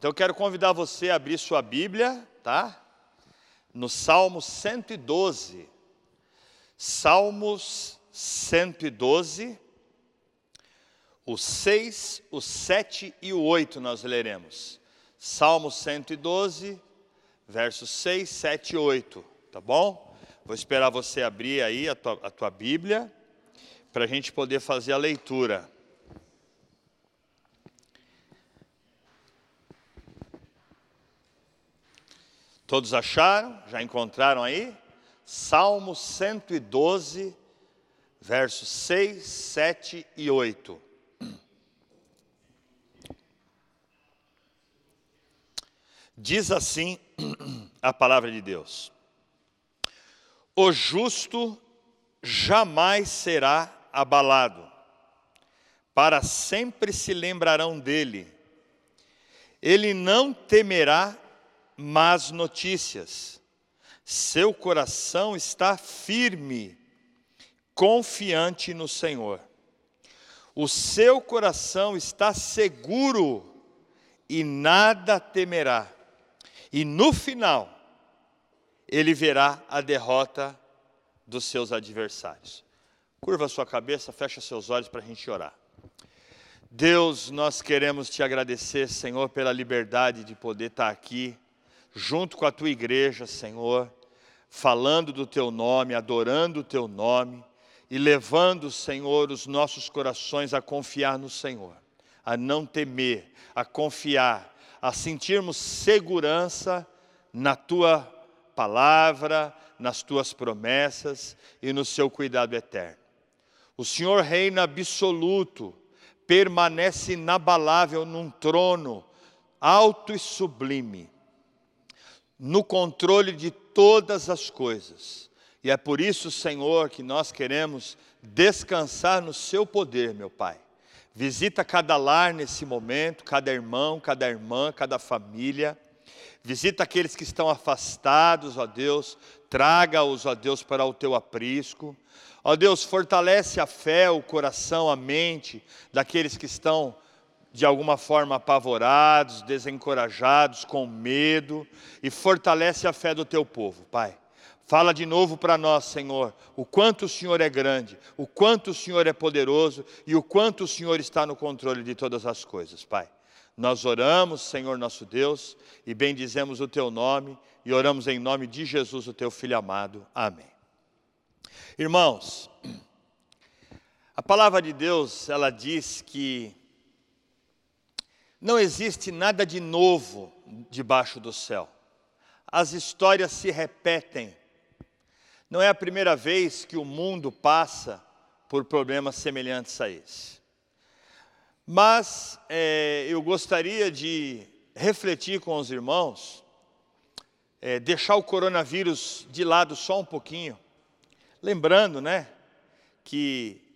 Então eu quero convidar você a abrir sua Bíblia, tá? No Salmo 112. Salmos 112. O 6, o 7 e o 8 nós leremos. Salmo 112, versos 6, 7 e 8, tá bom? Vou esperar você abrir aí a tua, a tua Bíblia, para a gente poder fazer a leitura. Todos acharam? Já encontraram aí? Salmo 112, versos 6, 7 e 8. Diz assim a palavra de Deus: O justo jamais será abalado, para sempre se lembrarão dele. Ele não temerá más notícias. Seu coração está firme, confiante no Senhor. O seu coração está seguro e nada temerá. E no final, ele verá a derrota dos seus adversários. Curva sua cabeça, fecha seus olhos para a gente orar. Deus, nós queremos te agradecer, Senhor, pela liberdade de poder estar aqui junto com a tua igreja, Senhor, falando do teu nome, adorando o teu nome e levando, Senhor, os nossos corações a confiar no Senhor, a não temer, a confiar, a sentirmos segurança na tua palavra, nas tuas promessas e no seu cuidado eterno. O Senhor reina absoluto, permanece inabalável num trono alto e sublime no controle de todas as coisas. E é por isso, Senhor, que nós queremos descansar no Seu poder, meu Pai. Visita cada lar nesse momento, cada irmão, cada irmã, cada família. Visita aqueles que estão afastados, ó Deus. Traga-os, ó Deus, para o teu aprisco. Ó Deus, fortalece a fé, o coração, a mente daqueles que estão de alguma forma apavorados, desencorajados, com medo, e fortalece a fé do teu povo, Pai. Fala de novo para nós, Senhor, o quanto o Senhor é grande, o quanto o Senhor é poderoso e o quanto o Senhor está no controle de todas as coisas, Pai. Nós oramos, Senhor nosso Deus, e bendizemos o teu nome e oramos em nome de Jesus, o teu filho amado. Amém. Irmãos, a palavra de Deus, ela diz que não existe nada de novo debaixo do céu. As histórias se repetem. Não é a primeira vez que o mundo passa por problemas semelhantes a esse. Mas é, eu gostaria de refletir com os irmãos, é, deixar o coronavírus de lado só um pouquinho, lembrando, né, que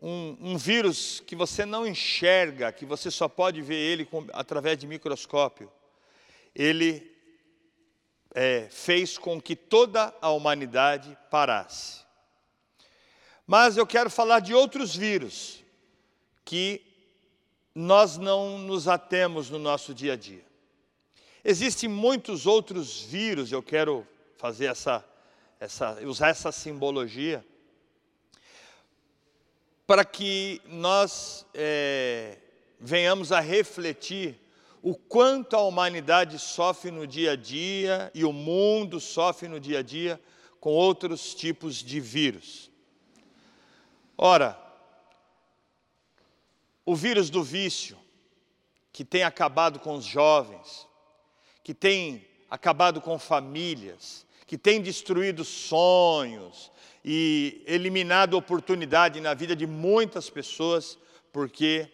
um, um, vírus que você não enxerga, que você só pode ver ele com, através de microscópio, ele é, fez com que toda a humanidade parasse. Mas eu quero falar de outros vírus que nós não nos atemos no nosso dia a dia. Existem muitos outros vírus, eu quero fazer essa, essa usar essa simbologia para que nós é, venhamos a refletir o quanto a humanidade sofre no dia a dia e o mundo sofre no dia a dia com outros tipos de vírus. Ora, o vírus do vício, que tem acabado com os jovens, que tem acabado com famílias, que tem destruído sonhos, e eliminado oportunidade na vida de muitas pessoas porque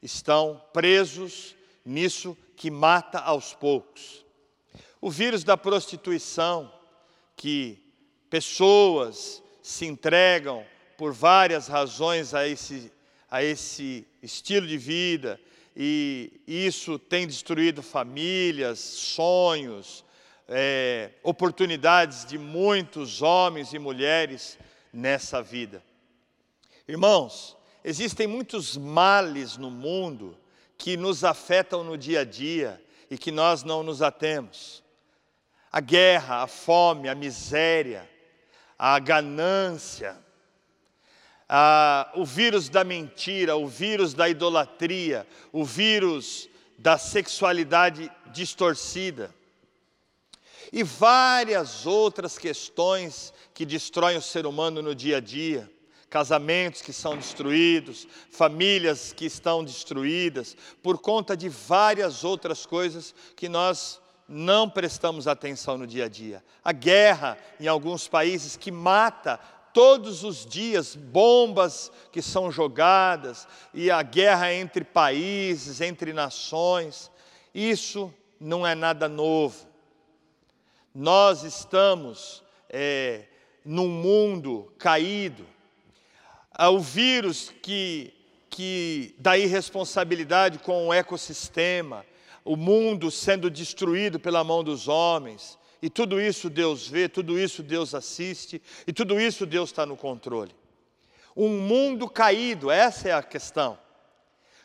estão presos nisso que mata aos poucos. O vírus da prostituição, que pessoas se entregam por várias razões a esse, a esse estilo de vida, e isso tem destruído famílias, sonhos, é, oportunidades de muitos homens e mulheres nessa vida. Irmãos, existem muitos males no mundo que nos afetam no dia a dia e que nós não nos atemos. A guerra, a fome, a miséria, a ganância, a, o vírus da mentira, o vírus da idolatria, o vírus da sexualidade distorcida e várias outras questões que destroem o ser humano no dia a dia. Casamentos que são destruídos, famílias que estão destruídas, por conta de várias outras coisas que nós não prestamos atenção no dia a dia. A guerra em alguns países que mata todos os dias bombas que são jogadas, e a guerra entre países, entre nações, isso não é nada novo. Nós estamos é, num mundo caído. Ah, o vírus que, que dá irresponsabilidade com o ecossistema, o mundo sendo destruído pela mão dos homens, e tudo isso Deus vê, tudo isso Deus assiste, e tudo isso Deus está no controle. Um mundo caído, essa é a questão.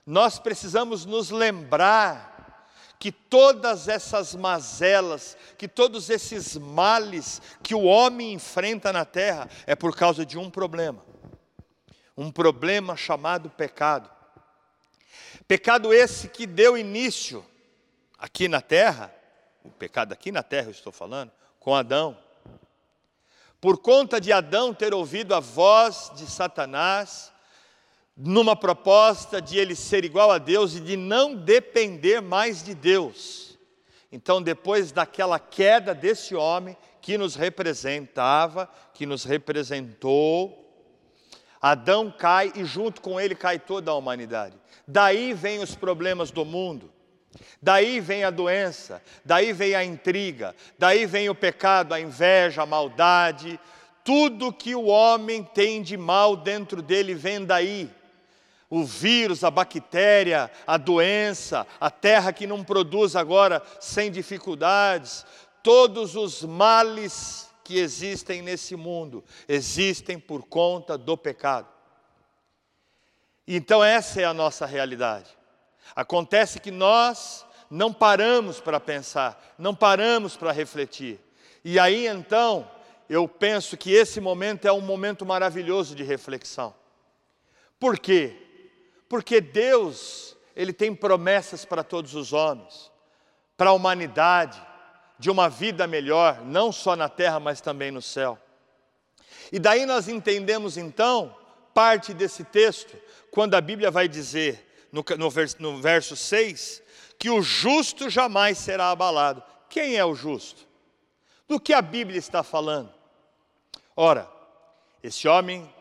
Nós precisamos nos lembrar que todas essas mazelas, que todos esses males que o homem enfrenta na terra é por causa de um problema. Um problema chamado pecado. Pecado esse que deu início aqui na terra, o pecado aqui na terra eu estou falando, com Adão. Por conta de Adão ter ouvido a voz de Satanás, numa proposta de ele ser igual a Deus e de não depender mais de Deus. Então, depois daquela queda desse homem que nos representava, que nos representou, Adão cai e junto com ele cai toda a humanidade. Daí vem os problemas do mundo. Daí vem a doença, daí vem a intriga, daí vem o pecado, a inveja, a maldade, tudo que o homem tem de mal dentro dele vem daí o vírus, a bactéria, a doença, a terra que não produz agora sem dificuldades, todos os males que existem nesse mundo existem por conta do pecado. Então, essa é a nossa realidade. Acontece que nós não paramos para pensar, não paramos para refletir. E aí então, eu penso que esse momento é um momento maravilhoso de reflexão. Por quê? Porque Deus, Ele tem promessas para todos os homens, para a humanidade, de uma vida melhor, não só na terra, mas também no céu. E daí nós entendemos então parte desse texto, quando a Bíblia vai dizer, no, no, no verso 6, que o justo jamais será abalado. Quem é o justo? Do que a Bíblia está falando? Ora, esse homem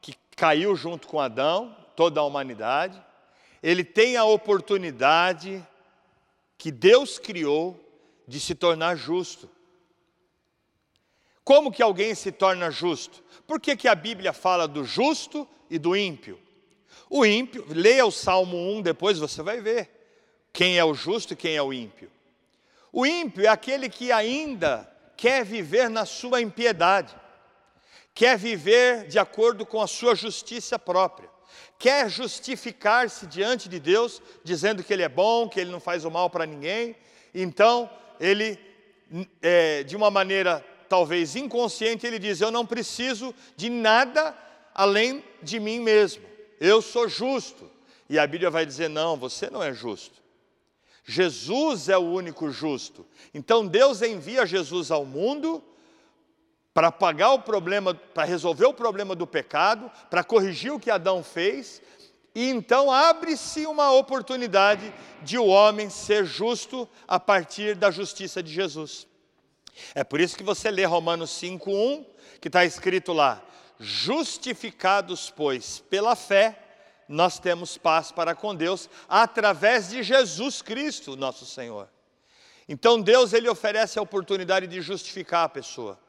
que caiu junto com Adão, toda a humanidade, ele tem a oportunidade que Deus criou de se tornar justo. Como que alguém se torna justo? Por que, que a Bíblia fala do justo e do ímpio? O ímpio, leia o Salmo 1, depois você vai ver quem é o justo e quem é o ímpio. O ímpio é aquele que ainda quer viver na sua impiedade, quer viver de acordo com a sua justiça própria quer justificar-se diante de Deus, dizendo que Ele é bom, que Ele não faz o mal para ninguém, então ele, é, de uma maneira talvez inconsciente, ele diz: Eu não preciso de nada além de mim mesmo, eu sou justo. E a Bíblia vai dizer: Não, você não é justo. Jesus é o único justo. Então Deus envia Jesus ao mundo para pagar o problema, para resolver o problema do pecado, para corrigir o que Adão fez, e então abre-se uma oportunidade de o homem ser justo a partir da justiça de Jesus. É por isso que você lê Romanos 5:1, que está escrito lá: justificados, pois, pela fé, nós temos paz para com Deus através de Jesus Cristo, nosso Senhor. Então Deus ele oferece a oportunidade de justificar a pessoa.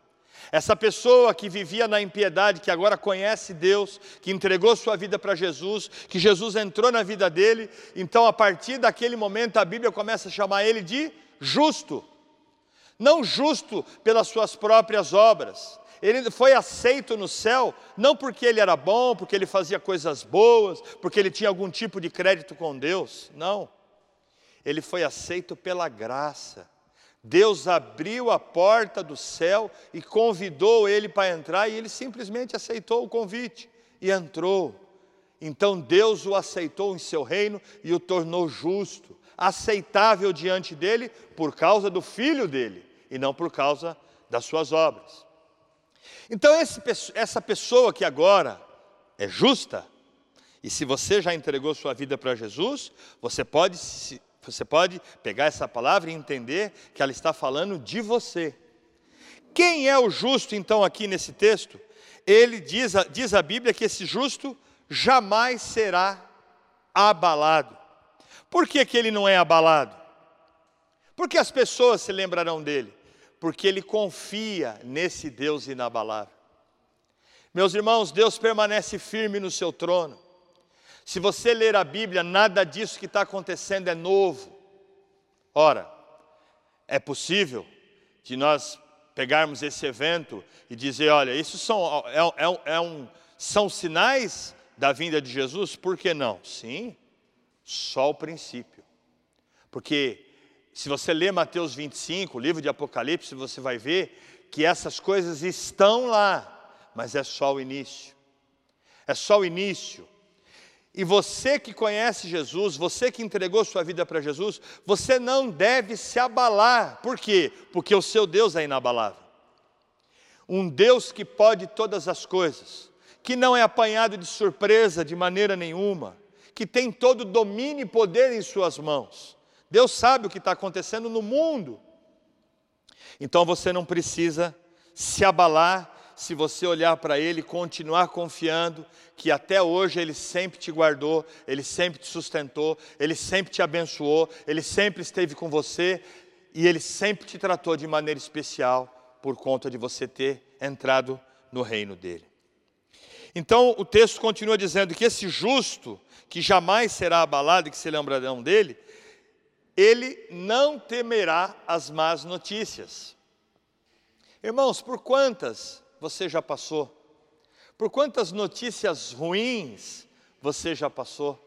Essa pessoa que vivia na impiedade, que agora conhece Deus, que entregou sua vida para Jesus, que Jesus entrou na vida dele, então a partir daquele momento a Bíblia começa a chamar ele de justo. Não justo pelas suas próprias obras. Ele foi aceito no céu não porque ele era bom, porque ele fazia coisas boas, porque ele tinha algum tipo de crédito com Deus. Não. ele foi aceito pela graça. Deus abriu a porta do céu e convidou ele para entrar, e ele simplesmente aceitou o convite e entrou. Então Deus o aceitou em seu reino e o tornou justo, aceitável diante dele por causa do filho dele e não por causa das suas obras. Então, esse, essa pessoa que agora é justa, e se você já entregou sua vida para Jesus, você pode você pode pegar essa palavra e entender que ela está falando de você. Quem é o justo, então, aqui nesse texto? Ele diz, diz a Bíblia que esse justo jamais será abalado. Por que, que ele não é abalado? Porque as pessoas se lembrarão dele. Porque ele confia nesse Deus inabalável. Meus irmãos, Deus permanece firme no seu trono. Se você ler a Bíblia, nada disso que está acontecendo é novo. Ora, é possível de nós pegarmos esse evento e dizer: olha, isso são, é, é, é um, são sinais da vinda de Jesus? Por que não? Sim, só o princípio. Porque se você ler Mateus 25, o livro de Apocalipse, você vai ver que essas coisas estão lá, mas é só o início. É só o início. E você que conhece Jesus, você que entregou sua vida para Jesus, você não deve se abalar. Por quê? Porque o seu Deus é inabalável. Um Deus que pode todas as coisas, que não é apanhado de surpresa de maneira nenhuma, que tem todo domínio e poder em suas mãos. Deus sabe o que está acontecendo no mundo. Então você não precisa se abalar se você olhar para Ele continuar confiando que até hoje Ele sempre te guardou, Ele sempre te sustentou, Ele sempre te abençoou, Ele sempre esteve com você e Ele sempre te tratou de maneira especial por conta de você ter entrado no reino dele. Então o texto continua dizendo que esse justo, que jamais será abalado e que se lembrarão dele, ele não temerá as más notícias. Irmãos, por quantas você já passou? Por quantas notícias ruins você já passou?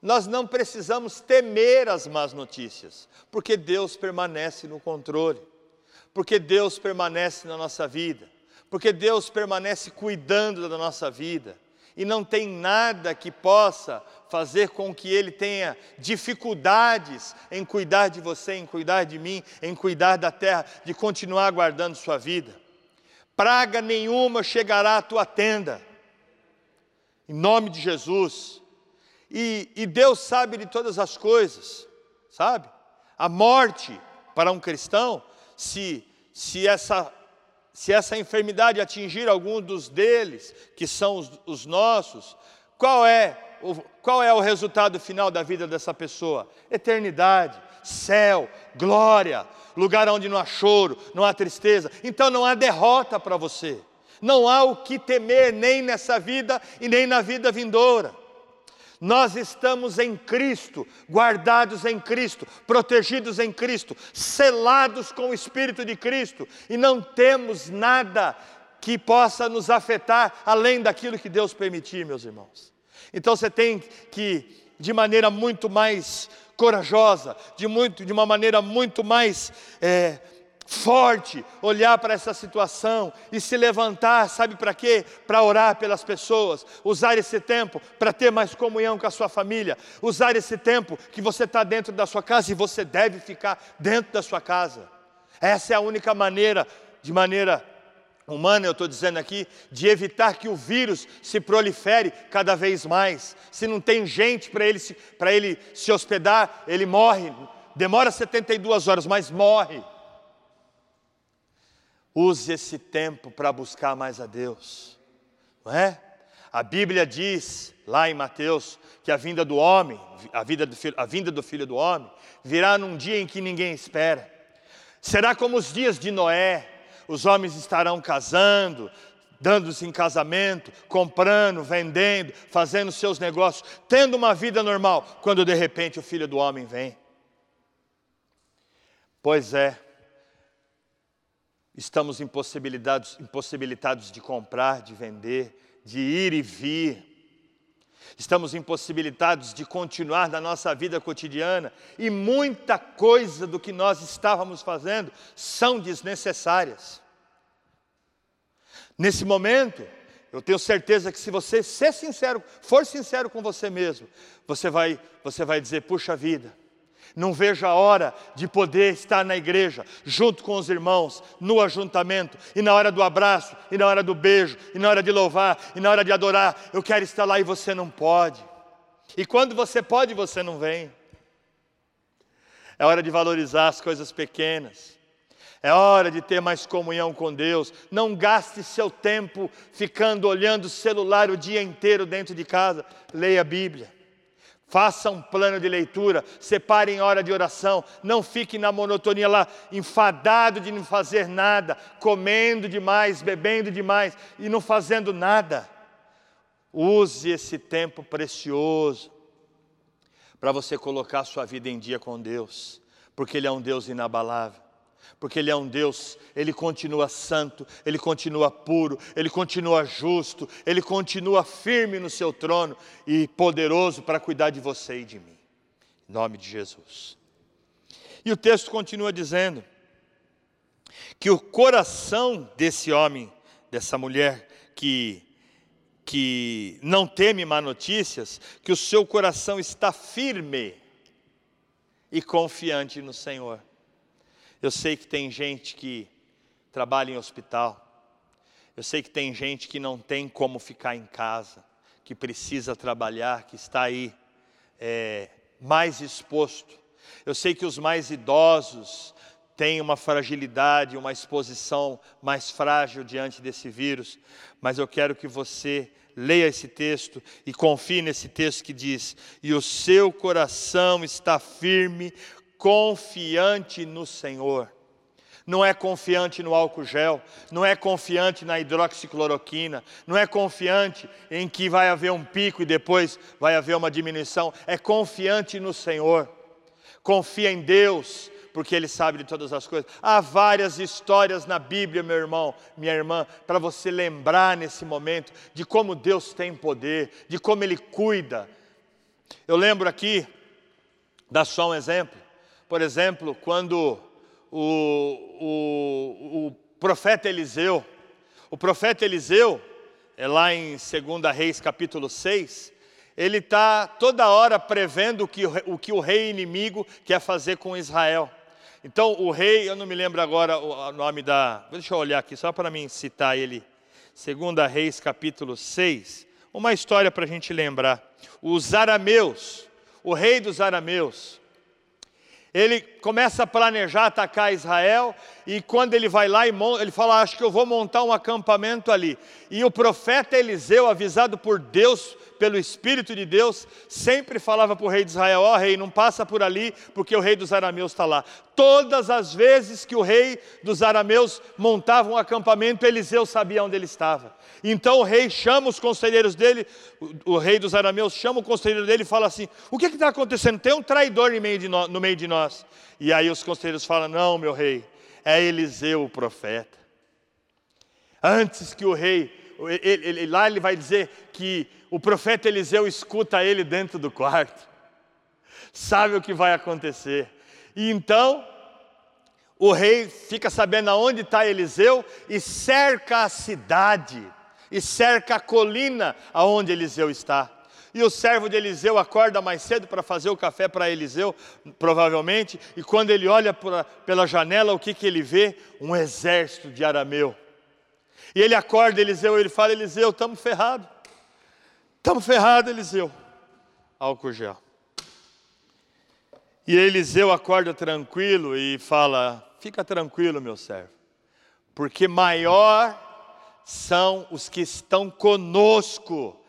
Nós não precisamos temer as más notícias, porque Deus permanece no controle, porque Deus permanece na nossa vida, porque Deus permanece cuidando da nossa vida, e não tem nada que possa fazer com que Ele tenha dificuldades em cuidar de você, em cuidar de mim, em cuidar da terra, de continuar guardando sua vida praga nenhuma chegará à tua tenda, em nome de Jesus. E, e Deus sabe de todas as coisas, sabe? A morte para um cristão, se, se, essa, se essa enfermidade atingir algum dos deles, que são os, os nossos, qual é, o, qual é o resultado final da vida dessa pessoa? Eternidade, céu, glória, lugar onde não há choro, não há tristeza. Então não há derrota para você. Não há o que temer nem nessa vida e nem na vida vindoura. Nós estamos em Cristo, guardados em Cristo, protegidos em Cristo, selados com o Espírito de Cristo, e não temos nada que possa nos afetar além daquilo que Deus permitir, meus irmãos. Então você tem que, de maneira muito mais corajosa, de, muito, de uma maneira muito mais é, forte, olhar para essa situação e se levantar, sabe para quê? Para orar pelas pessoas, usar esse tempo para ter mais comunhão com a sua família, usar esse tempo que você está dentro da sua casa e você deve ficar dentro da sua casa. Essa é a única maneira, de maneira humana, eu estou dizendo aqui, de evitar que o vírus se prolifere cada vez mais. Se não tem gente para ele, se, ele se hospedar, ele morre. Demora 72 horas, mas morre. Use esse tempo para buscar mais a Deus, não é? A Bíblia diz, lá em Mateus, que a vinda do homem, a, vida do, a vinda do filho do homem, virá num dia em que ninguém espera. Será como os dias de Noé, os homens estarão casando, dando-se em casamento, comprando, vendendo, fazendo seus negócios, tendo uma vida normal, quando de repente o filho do homem vem. Pois é, estamos impossibilitados, impossibilitados de comprar, de vender, de ir e vir. Estamos impossibilitados de continuar na nossa vida cotidiana e muita coisa do que nós estávamos fazendo são desnecessárias. Nesse momento, eu tenho certeza que se você ser sincero, for sincero com você mesmo, você vai, você vai dizer: puxa vida, não vejo a hora de poder estar na igreja, junto com os irmãos, no ajuntamento, e na hora do abraço, e na hora do beijo, e na hora de louvar, e na hora de adorar. Eu quero estar lá e você não pode. E quando você pode, você não vem. É hora de valorizar as coisas pequenas. É hora de ter mais comunhão com Deus. Não gaste seu tempo ficando olhando o celular o dia inteiro dentro de casa. Leia a Bíblia. Faça um plano de leitura, separe em hora de oração, não fique na monotonia lá, enfadado de não fazer nada, comendo demais, bebendo demais e não fazendo nada. Use esse tempo precioso para você colocar sua vida em dia com Deus, porque Ele é um Deus inabalável porque Ele é um Deus, Ele continua santo, Ele continua puro, Ele continua justo, Ele continua firme no seu trono e poderoso para cuidar de você e de mim. Em nome de Jesus. E o texto continua dizendo que o coração desse homem, dessa mulher que que não teme má notícias, que o seu coração está firme e confiante no Senhor. Eu sei que tem gente que trabalha em hospital. Eu sei que tem gente que não tem como ficar em casa, que precisa trabalhar, que está aí é, mais exposto. Eu sei que os mais idosos têm uma fragilidade, uma exposição mais frágil diante desse vírus, mas eu quero que você leia esse texto e confie nesse texto que diz: E o seu coração está firme confiante no Senhor. Não é confiante no álcool gel, não é confiante na hidroxicloroquina, não é confiante em que vai haver um pico e depois vai haver uma diminuição, é confiante no Senhor. Confia em Deus, porque Ele sabe de todas as coisas. Há várias histórias na Bíblia, meu irmão, minha irmã, para você lembrar nesse momento de como Deus tem poder, de como Ele cuida. Eu lembro aqui, dá só um exemplo. Por exemplo, quando o, o, o profeta Eliseu, o profeta Eliseu, é lá em 2 Reis capítulo 6, ele está toda hora prevendo o que, o que o rei inimigo quer fazer com Israel. Então o rei, eu não me lembro agora o nome da. Deixa eu olhar aqui, só para mim citar ele. 2 Reis capítulo 6. Uma história para a gente lembrar. Os arameus, o rei dos arameus, ele começa a planejar atacar Israel, e quando ele vai lá ele fala: Acho que eu vou montar um acampamento ali. E o profeta Eliseu, avisado por Deus, pelo Espírito de Deus, sempre falava para o rei de Israel: Ó oh, rei, não passa por ali, porque o rei dos arameus está lá. Todas as vezes que o rei dos arameus montava um acampamento, Eliseu sabia onde ele estava. Então o rei chama os conselheiros dele, o, rei dos arameus chama o conselheiro dele e fala assim: O que está acontecendo? Tem um traidor no meio de nós. E aí os conselheiros falam: Não, meu rei, é Eliseu o profeta. Antes que o rei, ele, ele, lá ele vai dizer que o profeta Eliseu escuta ele dentro do quarto, sabe o que vai acontecer. E então o rei fica sabendo aonde está Eliseu e cerca a cidade e cerca a colina aonde Eliseu está. E o servo de Eliseu acorda mais cedo para fazer o café para Eliseu, provavelmente, e quando ele olha pela janela, o que, que ele vê? Um exército de arameu. E ele acorda Eliseu, ele fala: Eliseu, estamos ferrados. Estamos ferrados, Eliseu. Álcool gel. E Eliseu acorda tranquilo e fala: Fica tranquilo, meu servo, porque maior são os que estão conosco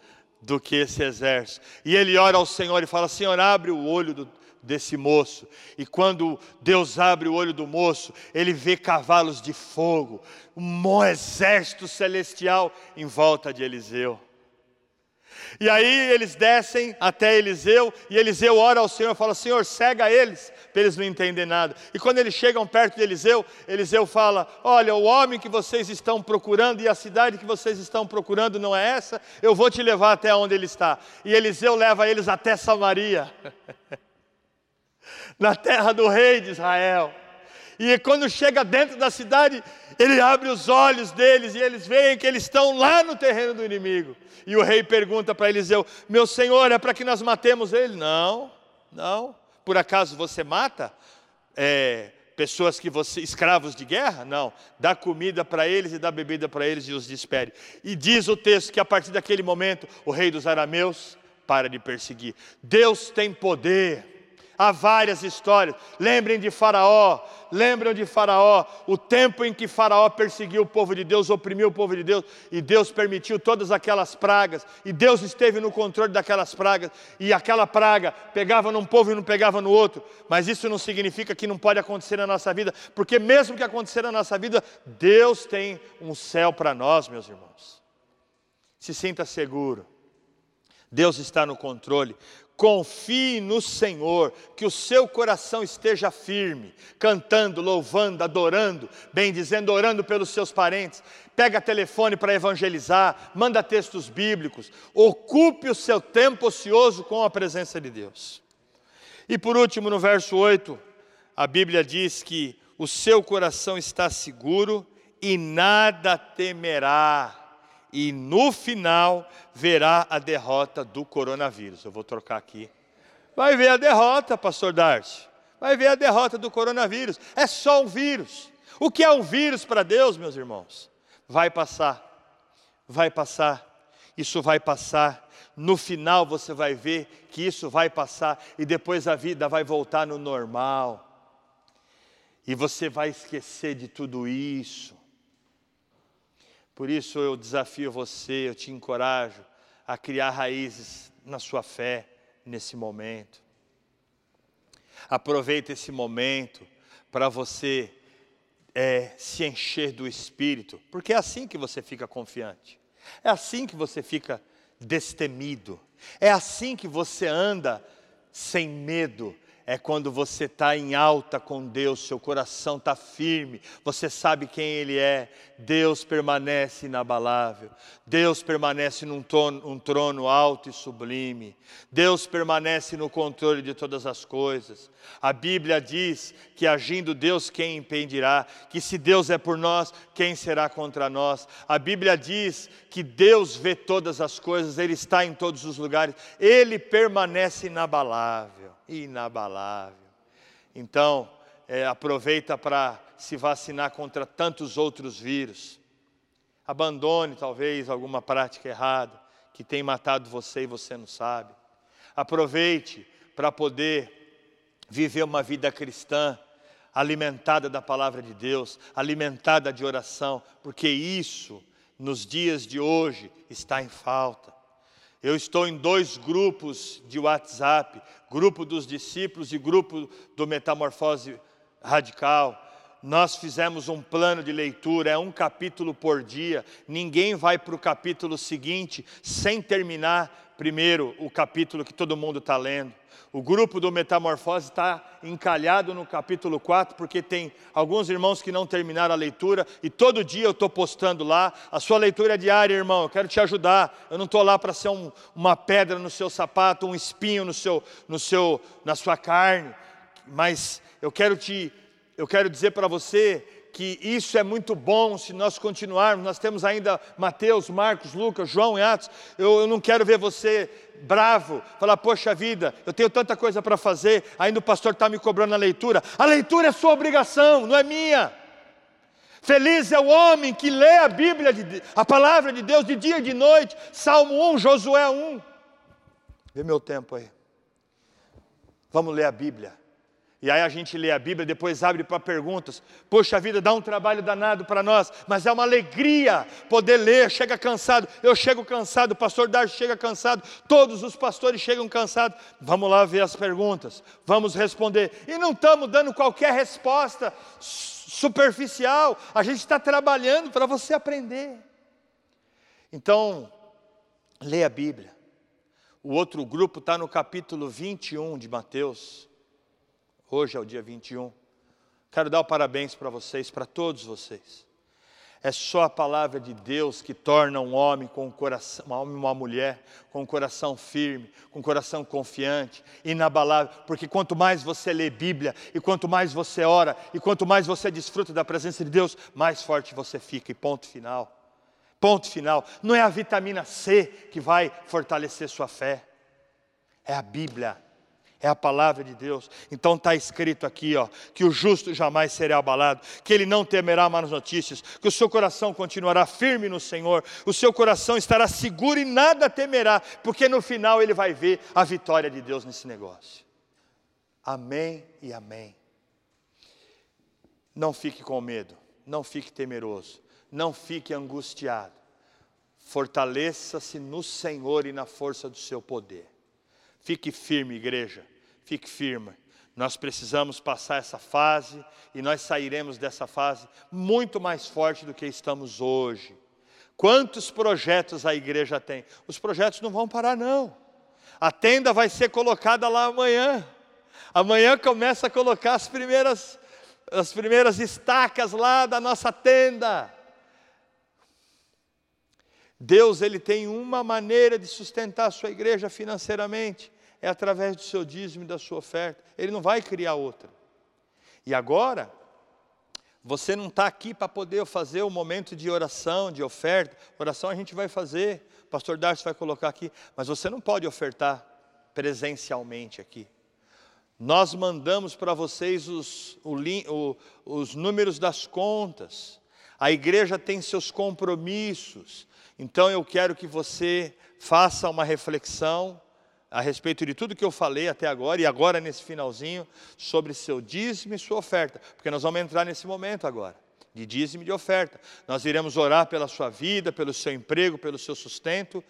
do que esse exército. E ele ora ao Senhor e fala: Senhor, abre o olho do, desse moço. E quando Deus abre o olho do moço, ele vê cavalos de fogo, um exército celestial em volta de Eliseu. E aí eles descem até Eliseu, e Eliseu ora ao Senhor, fala: Senhor, cega eles, para eles não entenderem nada. E quando eles chegam perto de Eliseu, Eliseu fala: Olha, o homem que vocês estão procurando e a cidade que vocês estão procurando não é essa, eu vou te levar até onde ele está. E Eliseu leva eles até Samaria, na terra do rei de Israel. E quando chega dentro da cidade, ele abre os olhos deles e eles veem que eles estão lá no terreno do inimigo. E o rei pergunta para Eliseu: Meu senhor, é para que nós matemos ele? Não, não. Por acaso você mata é, pessoas que você, escravos de guerra? Não. Dá comida para eles e dá bebida para eles e os despede. E diz o texto que a partir daquele momento o rei dos arameus para de perseguir. Deus tem poder Há várias histórias. Lembrem de Faraó, lembram de Faraó, o tempo em que Faraó perseguiu o povo de Deus, oprimiu o povo de Deus, e Deus permitiu todas aquelas pragas, e Deus esteve no controle daquelas pragas, e aquela praga pegava num povo e não pegava no outro, mas isso não significa que não pode acontecer na nossa vida, porque mesmo que acontecer na nossa vida, Deus tem um céu para nós, meus irmãos. Se sinta seguro. Deus está no controle. Confie no Senhor, que o seu coração esteja firme, cantando, louvando, adorando, bem dizendo, orando pelos seus parentes. Pega telefone para evangelizar, manda textos bíblicos, ocupe o seu tempo ocioso com a presença de Deus. E por último, no verso 8, a Bíblia diz que o seu coração está seguro e nada temerá e no final verá a derrota do coronavírus. Eu vou trocar aqui. Vai ver a derrota, pastor Darcy. Vai ver a derrota do coronavírus. É só um vírus. O que é um vírus para Deus, meus irmãos? Vai passar. Vai passar. Isso vai passar. No final você vai ver que isso vai passar e depois a vida vai voltar no normal. E você vai esquecer de tudo isso. Por isso eu desafio você, eu te encorajo a criar raízes na sua fé nesse momento. Aproveite esse momento para você é, se encher do Espírito, porque é assim que você fica confiante, é assim que você fica destemido, é assim que você anda sem medo, é quando você está em alta com Deus, seu coração está firme, você sabe quem Ele é, Deus permanece inabalável, Deus permanece num trono, um trono alto e sublime, Deus permanece no controle de todas as coisas. A Bíblia diz que agindo Deus, quem impedirá? Que se Deus é por nós, quem será contra nós? A Bíblia diz que Deus vê todas as coisas, Ele está em todos os lugares, Ele permanece inabalável inabalável. Então, é, aproveita para se vacinar contra tantos outros vírus. Abandone talvez alguma prática errada que tem matado você e você não sabe. Aproveite para poder viver uma vida cristã alimentada da palavra de Deus, alimentada de oração, porque isso nos dias de hoje está em falta. Eu estou em dois grupos de WhatsApp, grupo dos discípulos e grupo do Metamorfose Radical. Nós fizemos um plano de leitura, é um capítulo por dia. Ninguém vai para o capítulo seguinte sem terminar primeiro o capítulo que todo mundo está lendo. O grupo do Metamorfose está encalhado no capítulo 4, porque tem alguns irmãos que não terminaram a leitura, e todo dia eu estou postando lá. A sua leitura é diária, irmão, eu quero te ajudar. Eu não estou lá para ser um, uma pedra no seu sapato, um espinho no seu, no seu, na sua carne, mas eu quero te, eu quero dizer para você que isso é muito bom se nós continuarmos. Nós temos ainda Mateus, Marcos, Lucas, João e Atos. Eu, eu não quero ver você bravo, falar, poxa vida, eu tenho tanta coisa para fazer, ainda o pastor está me cobrando a leitura. A leitura é sua obrigação, não é minha. Feliz é o homem que lê a Bíblia, de, a palavra de Deus de dia e de noite. Salmo 1, Josué 1. Vê meu tempo aí. Vamos ler a Bíblia. E aí a gente lê a Bíblia, depois abre para perguntas. Poxa vida, dá um trabalho danado para nós, mas é uma alegria poder ler. Chega cansado, eu chego cansado, o pastor Darcy chega cansado, todos os pastores chegam cansados. Vamos lá ver as perguntas, vamos responder. E não estamos dando qualquer resposta superficial, a gente está trabalhando para você aprender. Então, lê a Bíblia, O outro grupo está no capítulo 21 de Mateus. Hoje é o dia 21. Quero dar parabéns para vocês, para todos vocês. É só a palavra de Deus que torna um homem com um coração, um homem uma mulher com um coração firme, com um coração confiante, inabalável, porque quanto mais você lê Bíblia, e quanto mais você ora, e quanto mais você desfruta da presença de Deus, mais forte você fica, e ponto final. Ponto final. Não é a vitamina C que vai fortalecer sua fé, é a Bíblia é a palavra de Deus. Então está escrito aqui, ó, que o justo jamais será abalado, que ele não temerá más notícias, que o seu coração continuará firme no Senhor, o seu coração estará seguro e nada temerá, porque no final ele vai ver a vitória de Deus nesse negócio. Amém e amém. Não fique com medo, não fique temeroso, não fique angustiado. Fortaleça-se no Senhor e na força do seu poder. Fique firme, igreja fique firme. Nós precisamos passar essa fase e nós sairemos dessa fase muito mais forte do que estamos hoje. Quantos projetos a igreja tem? Os projetos não vão parar, não. A tenda vai ser colocada lá amanhã. Amanhã começa a colocar as primeiras, as primeiras estacas lá da nossa tenda. Deus ele tem uma maneira de sustentar a sua igreja financeiramente é através do seu dízimo e da sua oferta. Ele não vai criar outra. E agora, você não está aqui para poder fazer o um momento de oração, de oferta. Oração a gente vai fazer, o pastor Darcy vai colocar aqui, mas você não pode ofertar presencialmente aqui. Nós mandamos para vocês os, o, o, os números das contas. A igreja tem seus compromissos. Então eu quero que você faça uma reflexão a respeito de tudo que eu falei até agora e agora nesse finalzinho sobre seu dízimo e sua oferta, porque nós vamos entrar nesse momento agora de dízimo e de oferta. Nós iremos orar pela sua vida, pelo seu emprego, pelo seu sustento,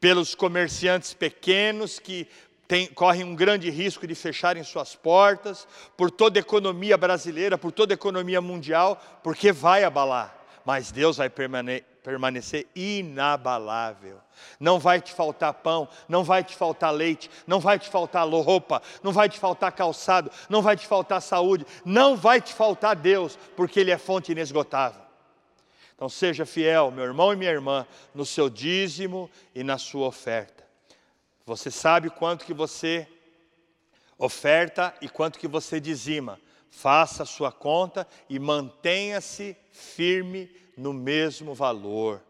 pelos comerciantes pequenos que tem, correm um grande risco de fecharem suas portas, por toda a economia brasileira, por toda a economia mundial, porque vai abalar, mas Deus vai permanecer permanecer inabalável. Não vai te faltar pão, não vai te faltar leite, não vai te faltar roupa, não vai te faltar calçado, não vai te faltar saúde, não vai te faltar Deus, porque Ele é fonte inesgotável. Então seja fiel, meu irmão e minha irmã, no seu dízimo e na sua oferta. Você sabe quanto que você oferta e quanto que você dizima. Faça a sua conta e mantenha-se firme no mesmo valor.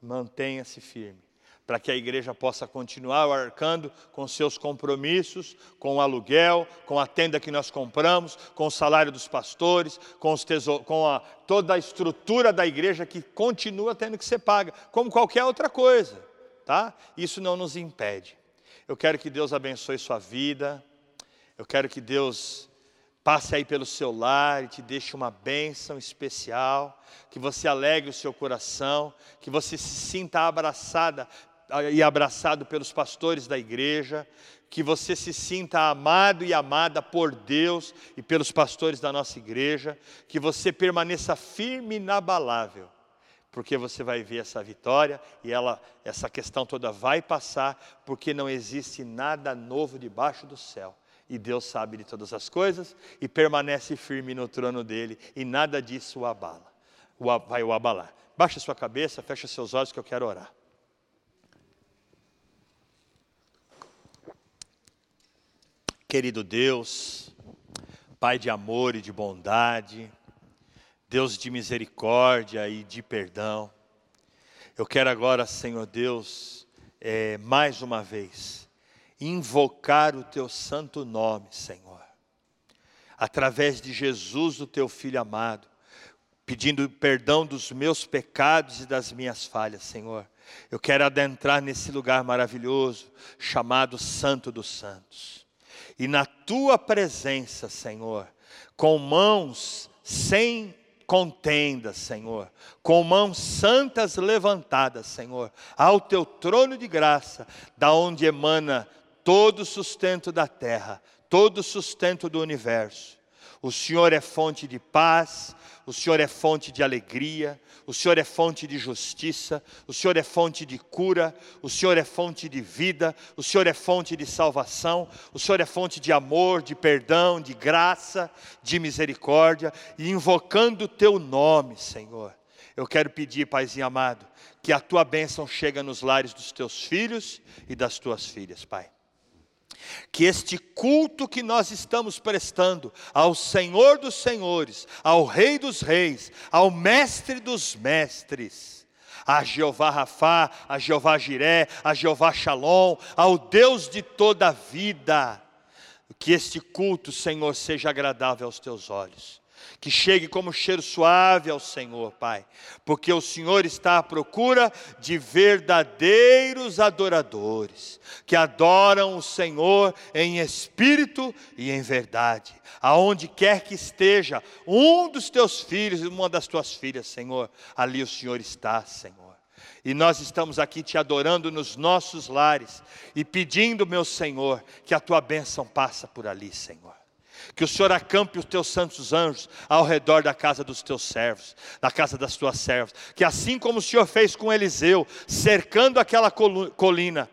Mantenha-se firme, para que a igreja possa continuar arcando com seus compromissos, com o aluguel, com a tenda que nós compramos, com o salário dos pastores, com, com a, toda a estrutura da igreja que continua tendo que ser paga, como qualquer outra coisa, tá? Isso não nos impede. Eu quero que Deus abençoe sua vida. Eu quero que Deus passe aí pelo seu lar e te deixe uma bênção especial, que você alegre o seu coração, que você se sinta abraçada e abraçado pelos pastores da igreja, que você se sinta amado e amada por Deus e pelos pastores da nossa igreja, que você permaneça firme e inabalável, porque você vai ver essa vitória e ela, essa questão toda vai passar, porque não existe nada novo debaixo do céu e Deus sabe de todas as coisas e permanece firme no trono dele e nada disso o abala, o, vai o abalar. Baixa sua cabeça, fecha seus olhos que eu quero orar. Querido Deus, Pai de amor e de bondade, Deus de misericórdia e de perdão, eu quero agora, Senhor Deus, é, mais uma vez, invocar o teu santo nome, Senhor, através de Jesus, o teu filho amado, pedindo perdão dos meus pecados e das minhas falhas, Senhor. Eu quero adentrar nesse lugar maravilhoso, chamado Santo dos Santos. E na tua presença, Senhor, com mãos sem contenda, Senhor, com mãos santas levantadas, Senhor, ao teu trono de graça, da onde emana todo o sustento da terra, todo o sustento do universo. O Senhor é fonte de paz, o Senhor é fonte de alegria, o Senhor é fonte de justiça, o Senhor é fonte de cura, o Senhor é fonte de vida, o Senhor é fonte de salvação, o Senhor é fonte de amor, de perdão, de graça, de misericórdia, e invocando o teu nome, Senhor. Eu quero pedir, Paizinho amado, que a tua bênção chegue nos lares dos teus filhos e das tuas filhas, Pai que este culto que nós estamos prestando ao Senhor dos Senhores, ao Rei dos Reis, ao Mestre dos Mestres, a Jeová Rafá, a Jeová Jiré, a Jeová Shalom, ao Deus de toda a vida, que este culto, Senhor, seja agradável aos teus olhos que chegue como cheiro suave ao Senhor, Pai, porque o Senhor está à procura de verdadeiros adoradores, que adoram o Senhor em espírito e em verdade. Aonde quer que esteja um dos teus filhos e uma das tuas filhas, Senhor, ali o Senhor está, Senhor. E nós estamos aqui te adorando nos nossos lares e pedindo, meu Senhor, que a tua bênção passa por ali, Senhor que o Senhor acampe os teus santos anjos ao redor da casa dos teus servos, da casa das tuas servas, que assim como o Senhor fez com Eliseu, cercando aquela colina,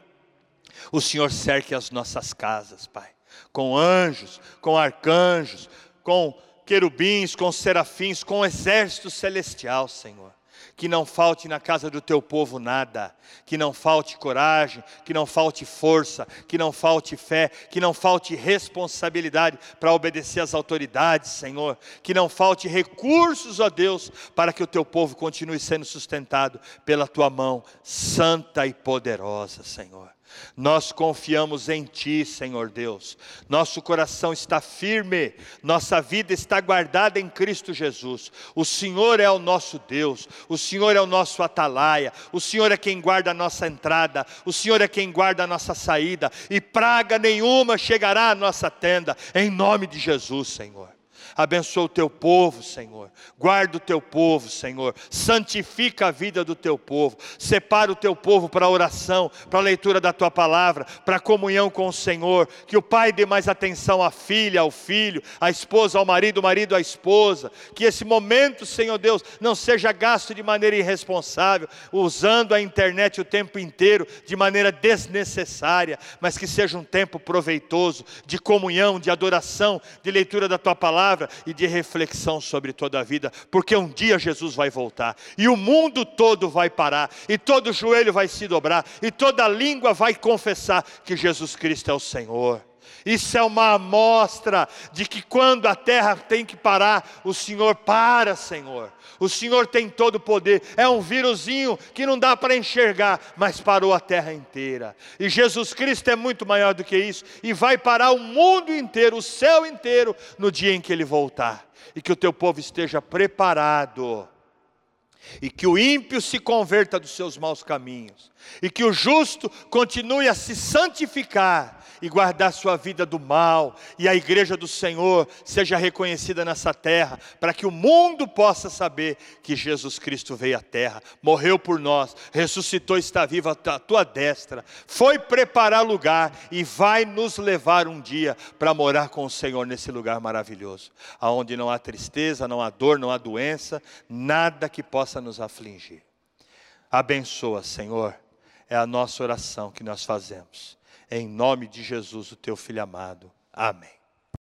o Senhor cerque as nossas casas, Pai, com anjos, com arcanjos, com querubins, com serafins, com exército celestial, Senhor que não falte na casa do teu povo nada, que não falte coragem, que não falte força, que não falte fé, que não falte responsabilidade para obedecer às autoridades, Senhor, que não falte recursos, ó Deus, para que o teu povo continue sendo sustentado pela tua mão santa e poderosa, Senhor. Nós confiamos em Ti, Senhor Deus. Nosso coração está firme, nossa vida está guardada em Cristo Jesus. O Senhor é o nosso Deus, o Senhor é o nosso atalaia, o Senhor é quem guarda a nossa entrada, o Senhor é quem guarda a nossa saída, e praga nenhuma chegará à nossa tenda, em nome de Jesus, Senhor. Abençoa o teu povo, Senhor. Guarda o teu povo, Senhor. Santifica a vida do teu povo. Separa o teu povo para a oração, para a leitura da tua palavra, para a comunhão com o Senhor. Que o pai dê mais atenção à filha, ao filho, à esposa, ao marido, o marido à esposa. Que esse momento, Senhor Deus, não seja gasto de maneira irresponsável, usando a internet o tempo inteiro de maneira desnecessária, mas que seja um tempo proveitoso de comunhão, de adoração, de leitura da tua palavra e de reflexão sobre toda a vida, porque um dia Jesus vai voltar e o mundo todo vai parar, e todo joelho vai se dobrar, e toda língua vai confessar que Jesus Cristo é o Senhor. Isso é uma amostra de que quando a terra tem que parar, o Senhor para, Senhor. O Senhor tem todo o poder. É um vírusinho que não dá para enxergar, mas parou a terra inteira. E Jesus Cristo é muito maior do que isso e vai parar o mundo inteiro, o céu inteiro, no dia em que ele voltar. E que o teu povo esteja preparado e que o ímpio se converta dos seus maus caminhos, e que o justo continue a se santificar e guardar sua vida do mal, e a igreja do Senhor seja reconhecida nessa terra, para que o mundo possa saber que Jesus Cristo veio à terra, morreu por nós, ressuscitou, está vivo à tua destra, foi preparar lugar e vai nos levar um dia para morar com o Senhor nesse lugar maravilhoso, aonde não há tristeza, não há dor, não há doença, nada que possa nos afligir. Abençoa, Senhor, é a nossa oração que nós fazemos. Em nome de Jesus, o teu filho amado. Amém.